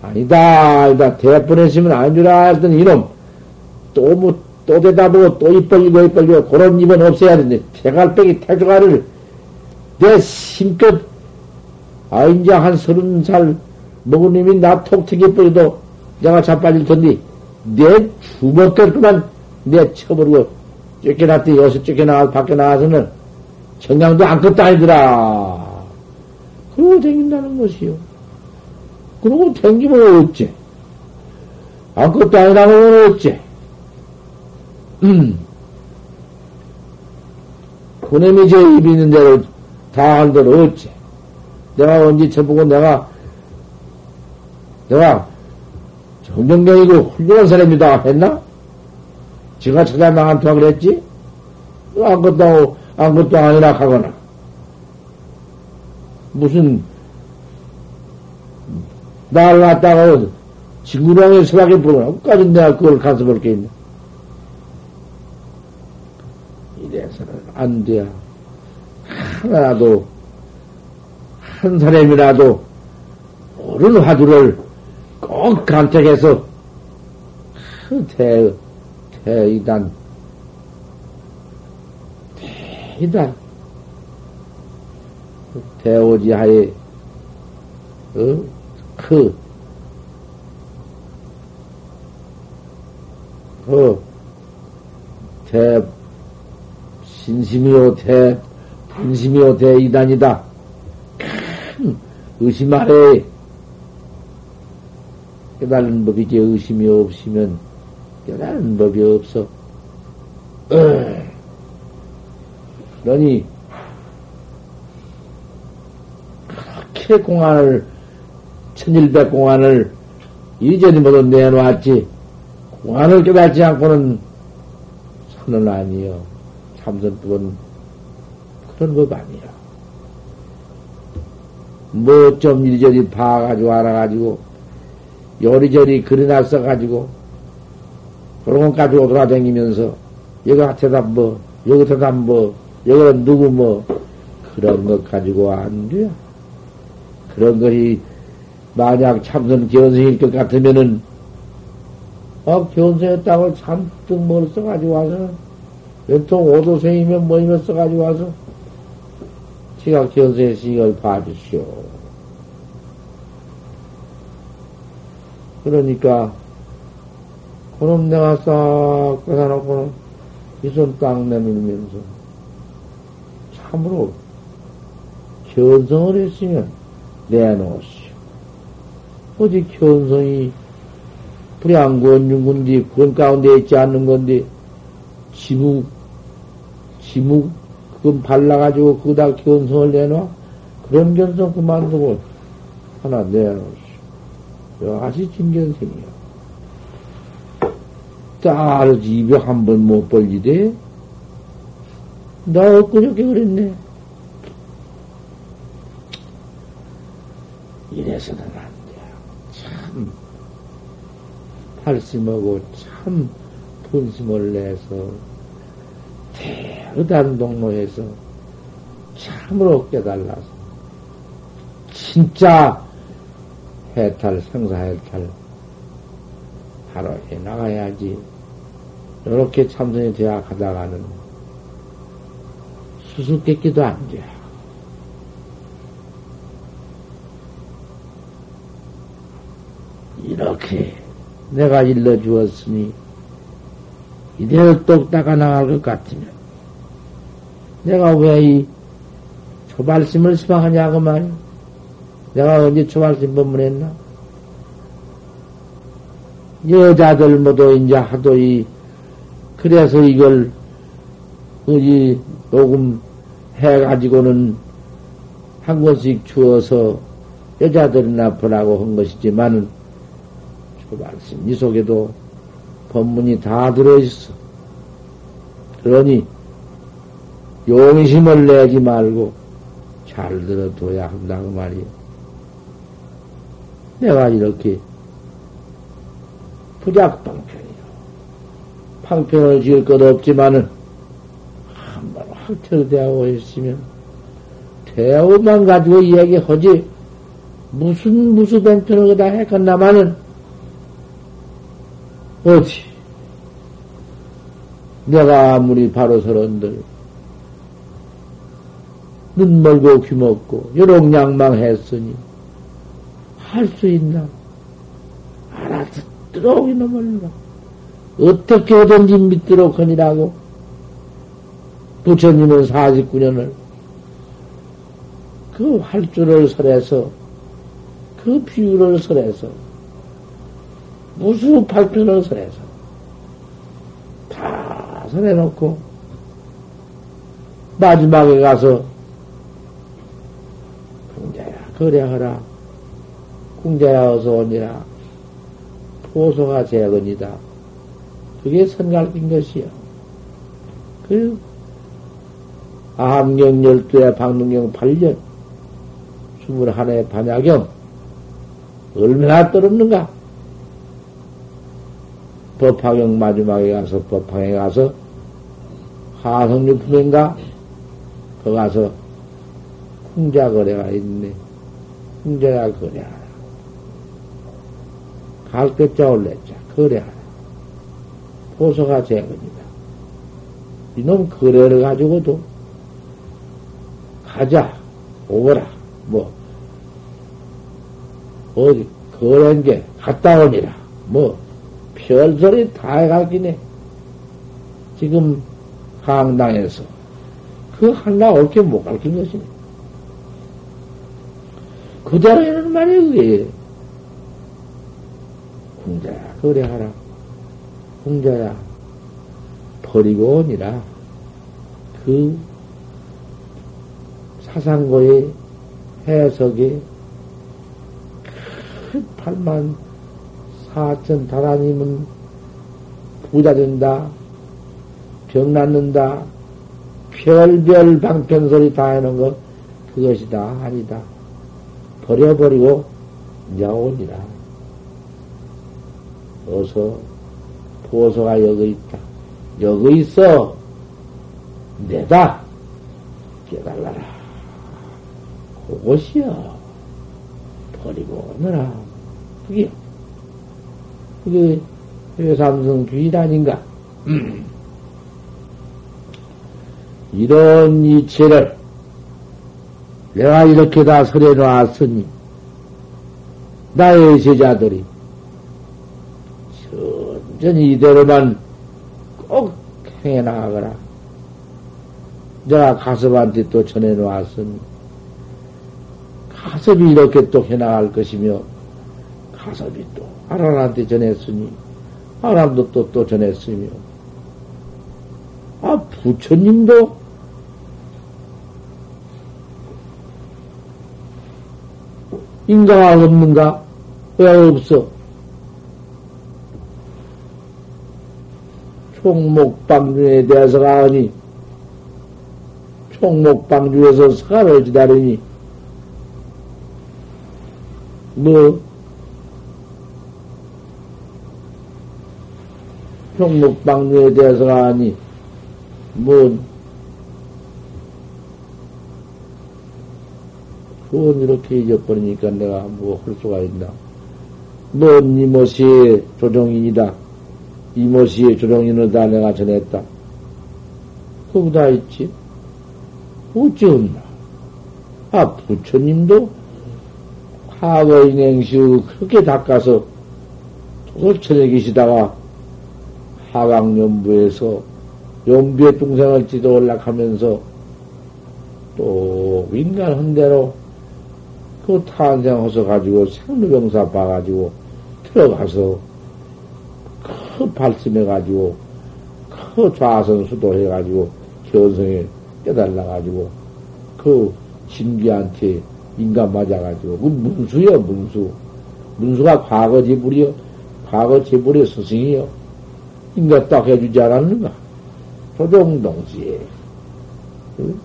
아니다, 아니다. 대뻔했으면 안 주라 했던 이놈. 또 뭐, 또 대답하고 또 입벌리고 입벌리고 그런 입은 없어야 되는데, 태갈빼기 태조가를 내 힘껏, 아, 이제 한 서른 살 먹은 놈이 나 톡튀기 뿌리도 내가 자빠질 텐데, 내 주먹들 그만 내 쳐버리고 쫓겨났더니 여기서 쫓겨나가 밖에 나와서는 정량도 안것도 아니더라. 그러고 댕긴다는 것이요. 그러고 댕기면 어째? 아무것도 아니라면 어째? 음. 그놈이 저 입이 있는 대로 다한 대로 어째? 내가 언제 쳐보고 내가, 내가 정정경이고 훌륭한 사람이다 했나? 제가 찾아 나한테 그랬지? 아무것도, 아무것도 아니라 하거나. 무슨, 나를 갖다가 친구랑에 서하게 보거나. 까지 내가 그걸 가서 볼게 있나? 이래서는 안 돼. 하나라도, 한 사람이라도, 옳은 화두를 꼭 간택해서, 그 대, 대이단, 대이단, 대오지하에, 어? 그, 그, 대, 신심이요, 대, 분심이요, 대이단이다. 큰 의심 아래 깨달은 법이지 의심이 없으면 깨달은 법이 없어. *clears throat* 그러니 그렇게 공안을 천일백 공안을 이전이 모두 내놓았지 공안을 깨닫지 않고는 선은 아니요 참선법은 그런 법 아니야. 뭐 좀 이리저리 봐가지고 알아가지고 요리저리 그려놨어가지고 그런 것 가지고 돌아다니면서 여기 대답 뭐 여기 대답 뭐 여기는 누구 뭐 그런 것 가지고 안 돼. 그런 것이 만약 참선 견성일 것 같으면은 어 견성했다고 잔뜩 뭘 써가지고 와서 연통 오도생이면 뭐이면 써가지고 와서 지가 견성했으니 이걸 봐주시오. 그러니까 그럼 내가 싹 빼놔놓고는 이손 딱 내밀면서 참으로 견성을 했으면 내놓으시오. 어디 견성이 불양군 윤군디 그건 가운데 있지 않는 건데 지묵 지묵 그건 발라가지고 그다 견성을 내놔 그런 견성 그만두고 하나 내놓으시오. 아주 진견생이야. 딸 입에 한번 못 벌리대? 나 엊그저께 그랬네. 이래서는 안 돼. 참, 팔심하고 참 분심을 내서 대의단 동로에서 참으로 깨달라서 진짜 해탈, 생사해탈 바로 해 나가야지. 이렇게 참선이 되어 가다가는 수수께끼도 안 돼. 이렇게 내가 일러주었으니 이대로 똑 닦아 나갈 것 같으면 내가 왜이 초발심을 수방하냐고 말이야. 내가 언제 초발심 법문했나? 여자들 모두 이제 하도 이 그래서 이걸, 이, 녹음 해가지고는 한 권씩 주어서 여자들이나 보라고 한 것이지만은, 저 말씀, 이 속에도 법문이 다 들어있어. 그러니, 용심을 내지 말고 잘 들어둬야 한다고 말이야. 내가 이렇게 부작방편, 방편을 지을 것 없지만은, 한번 확철대하고 있으면, 대우만 가지고 이야기하지, 무슨 무수 뱅편을 그다 했건나마는 어찌 내가 아무리 바로 서런들 눈 멀고 귀 먹고 요롱양망했으니 할 수 있나? 알아듣도록 이놈을 어떻게든지 믿도록 하니라고. 부처님은 49년을 그 활주를 설해서 그 비유를 설해서 무수 발표를 설해서 다 설해놓고 마지막에 가서 공자야 거래하라 어서 오니라 보소가 재건이다 그게 선갈낀 것이요 그 아함경 열두에 방능경 8년 스물하나의 반야경 얼마나 떨었는가? 법화경 마지막에 가서 법화에 가서 하성육품인가? 거 가서 풍자 거래가 있네. 풍자야 거래하라. 갈것자 올랬자. 거래하라. 포소가 재건이다. 이놈 거래를 가지고도 가자 오거라. 뭐 어디 거래한 게 갔다 오니라. 뭐 별소리 다 해가기네. 지금 강당에서 그 하나 옳게 못 가르친 것이네. 그대로 이런 말이 그게 공자야 거래하라 공자야 버리고 오니라 그 사상고의 해석이 큰 8만 4천 다라님은 부자 된다, 병 낫는다, 별별 방편소리 다 해놓은 거, 그것이다, 아니다. 버려버리고, 야오니라. 어서, 보소가 여기 있다. 여기 있어. 내다. 깨달라라. 그것이여. 버리고 오너라. 그게, 그게 회삼성 주일 아닌가? *clears throat* 이런 이치를 내가 이렇게 다 설해 놨으니, 나의 제자들이 천천히 이대로만 꼭 행해 나가거라. 내가 가섭한테 또 전해 놓았으니, 가섭이 이렇게 또 해나갈 것이며, 가섭이 또 아란한테 전했으니, 아란도 또, 또 전했으며, 아, 부처님도 인가가 없는가? 왜 없어? 총목방중에 대해서가 아니, 총목방중에서 사를 기다리니, 뭐, 총목방중에 대해서가 아니, 뭔, 그건 이렇게 잊어버리니까 내가 뭐 할 수가 있나. 뭔 이모시의 조정인이다. 이모시의 조정인을 다 내가 전했다. 거기다 있지. 어찌 없나. 아, 부처님도 과거 인행시의 그렇게 닦아서 도솔천에 계시다가 하강연부에서 연비의 동생을 지도 올락하면서 또 인간한 대로 그 탄생해서 가지고 생로병사 봐가지고 들어가서 그 발심해가지고 그 좌선 수도해가지고 견성에 깨달아가지고 그 진기한테 인간 맞아가지고 그 문수여 문수. 문수가 과거 지불이여 과거 지불의 스승이여 인간 딱 해주지 않았는가? 조정동시에. 응?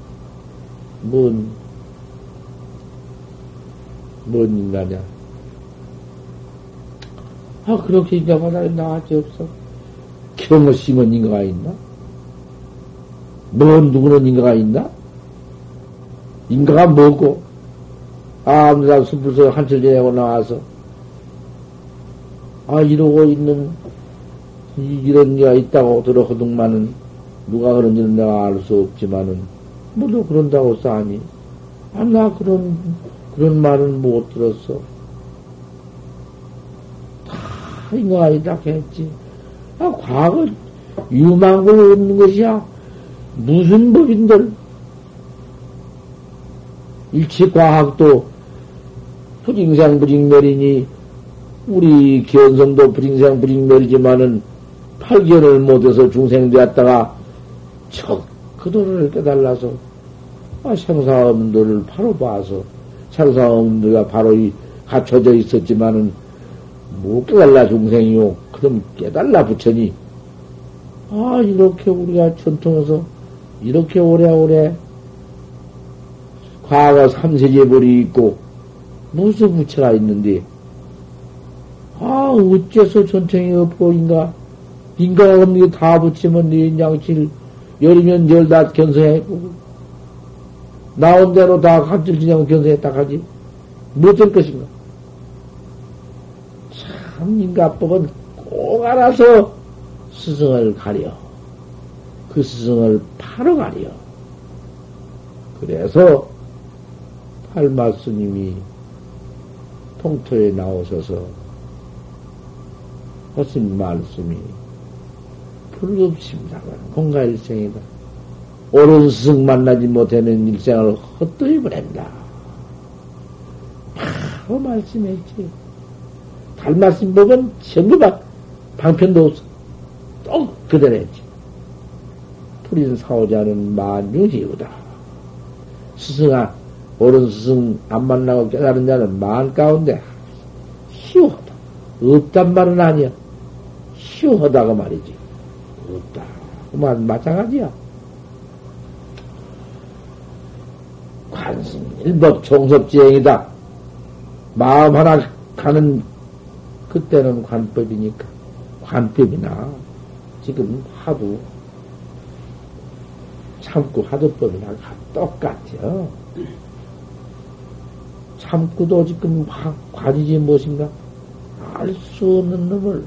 뭔, 뭔 인간이야? 아, 그렇게 인간마다 나왔지 없어. 경을 심은 인가가 있나? 뭔 누구는 인가가 있나? 인가가 뭐고? 아무나 숲에서 한철 지내고 나와서, 아, 이러고 있는, 이런 게가 있다고 들어호둥만은, 누가 그런지는 내가 알 수 없지만은, 모두 그런다고 싸니. 아, 나 그런, 그런 말은 못 들었어. 다 인가 아니다 했지. 아, 과거 유망을 얻는 것이야. 무슨 법인들? 일체 과학도 불ing생 불ing멸이니 우리 견성도 불ing생 불ing멸이지만은 팔견을 못해서 중생되었다가 척 그도를 깨달아서 아, 생사음도를 바로 봐서 생사음도가 바로 이 갖춰져 있었지만은 못 깨달라 중생이요. 그럼 깨달라 부처니 아 이렇게 우리가 전통에서 이렇게 오래오래 과거 삼세제벌이 있고 무슨 부처가 있는데? 아 어째서 전통이 없고 인가? 인가가 없는 게 다 붙이면 네 양칠 열이면 열다 견성했고 나온 대로 다 간질 지냐고 견성했다 하지. 못될 것인가 참 인가법은 꼭 알아서 스승을 가려 그 스승을 바로 가려 그래서 팔마 스님이 통토에 나오셔서 하신 말씀이 불급심이라고 하는 공가일생이다. 옳은 스승 만나지 못하는 일생을 헛되이 보낸다. 바로 말씀했지. 달말씀 보면 전부 막 방편도 없어. 똑 그대로 했지. 풀인 사오자는 만중지우다. 스승아, 옳은 스승 안 만나고 깨달은 자는 만 가운데 희우하다. 없단 말은 아니야. 희우하다가 말이지. 없다. 그만 마찬가지야. 관심 일법 종섭지행이다. 마음 하나 가는 그때는 관법이니까 관법이나 지금 하도 참고 하도법이나 똑같아요. 참고도 지금 관이지 무엇인가? 알 수 없는 놈을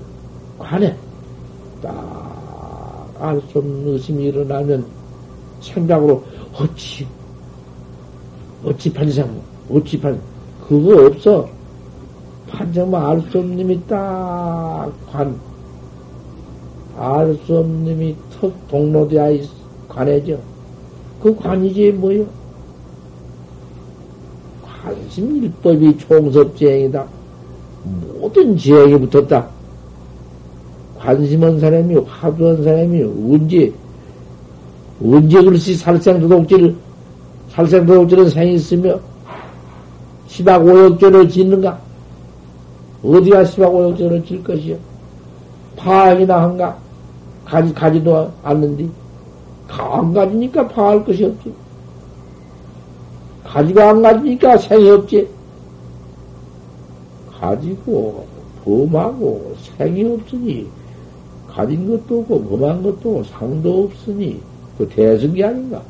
관해. 딱 알 수 없는 의심이 일어나면 생각으로 어찌, 어찌 판상, 어찌 판, 그거 없어. 판정만 알 수 없는 놈이 딱 관, 알 수 없는 놈이 턱 동로되어 관해져. 그 관이지 뭐요? 관심일법이 총섭지행이다. 모든 지행이 붙었다. 관심한 사람이, 화두한 사람이 언제, 언제 그렇지 살생도둑질, 살생도둑질은 생이 있으며, 시박오역죄를 짓는가? 어디가 시박오역죄를 질 것이요? 파악이나 한가? 가지, 가지도 않는디. 안 가지니까 파할 것이 없지. 가지가 안 가지니까 생이 없지. 가지고, 범하고, 생이 없으니, 가진 것도 없고, 범한 것도 없고, 상도 없으니, 그 대승기 아닌가?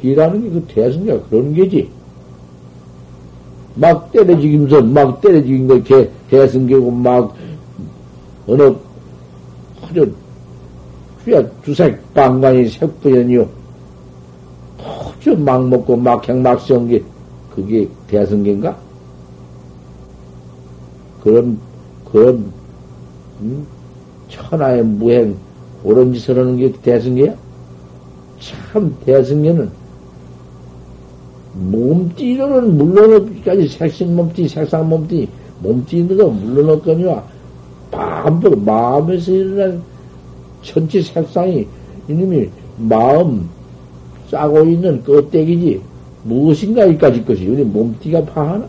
기라는 게 그 대승기가 그런 게지. 막 때려 죽이면서, 막 때려 죽인 거, 개, 대승기고, 막, 어느, 허저, 휘야 두색 방광이 색부연이요. 막 먹고 막행막 씌운 게, 그게 대승계인가? 그런, 그런, 음? 천하의 무행, 옳은 짓을 하는 게 대승계야? 참, 대승계는, 몸띠로는 물론 없기까지 색신 몸띠, 색상 몸띠, 몸띠인데도 물론 없거니와, 반복 마음에서 일어난 전체 색상이 이놈이 마음, 싸고 있는 껍데기지 무엇인가 이까지 것이 우리 몸띠가 파하나?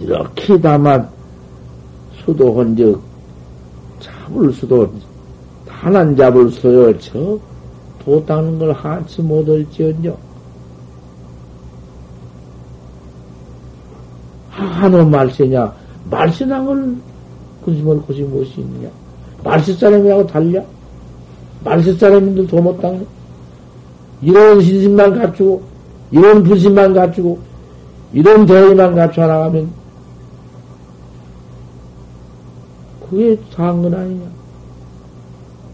이렇게 다만 수도 적 잡을 수도 단한 잡을 수요 저 도 닦는 걸 한치 못할지언정 한호 말세냐 말세난 걸 근심을 곳이 무엇이 있느냐 말세 사람이라고 달려? 말세 사람인들 도못 닦네? 이런 신심만 갖추고, 이런 불신만 갖추고, 이런 대의만 갖춰 나가면, 그게 상근 아니냐?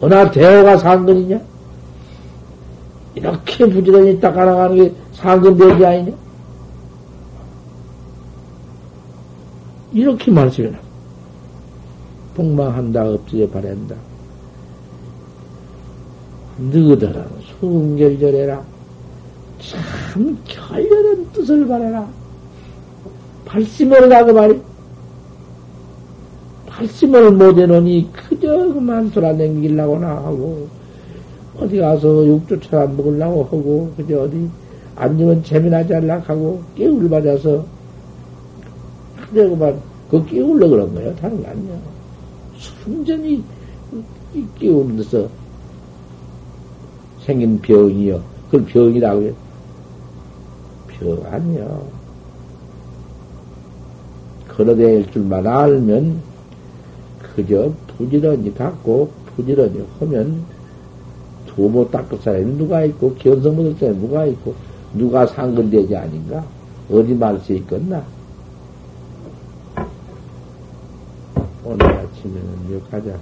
어나 대어가 상근이냐? 이렇게 부지런히 닦아나가는 게 상근되지 아니냐? 이렇게 말씀해라. 폭망한다, 없어져 바란다. 너희들은 순결절해라. 참 결렬한 뜻을 바래라. 발심을 하고 말이. 발심을 못해놓으니 그저 그만 돌아다니려고나 하고, 어디 가서 육조차 먹으려고 하고, 그저 어디 앉으면 재미나지 않려고 하고, 깨울 맞아서, 그저 그만, 그 깨울려 그런 거예요. 다른 거 아니야. 순전히 깨우는 데서 생긴 병이요. 그걸 병이라고 해요. 병 아니요. 걸어다닐 줄만 알면 그저 부지런히 닦고 부지런히 하면 도모 닦을 사람이 누가 있고 견성 못할 사람이 누가 있고 누가 상근되지 아닌가? 어디 말 수 있겠나? 오늘 아침에는 여기 가자.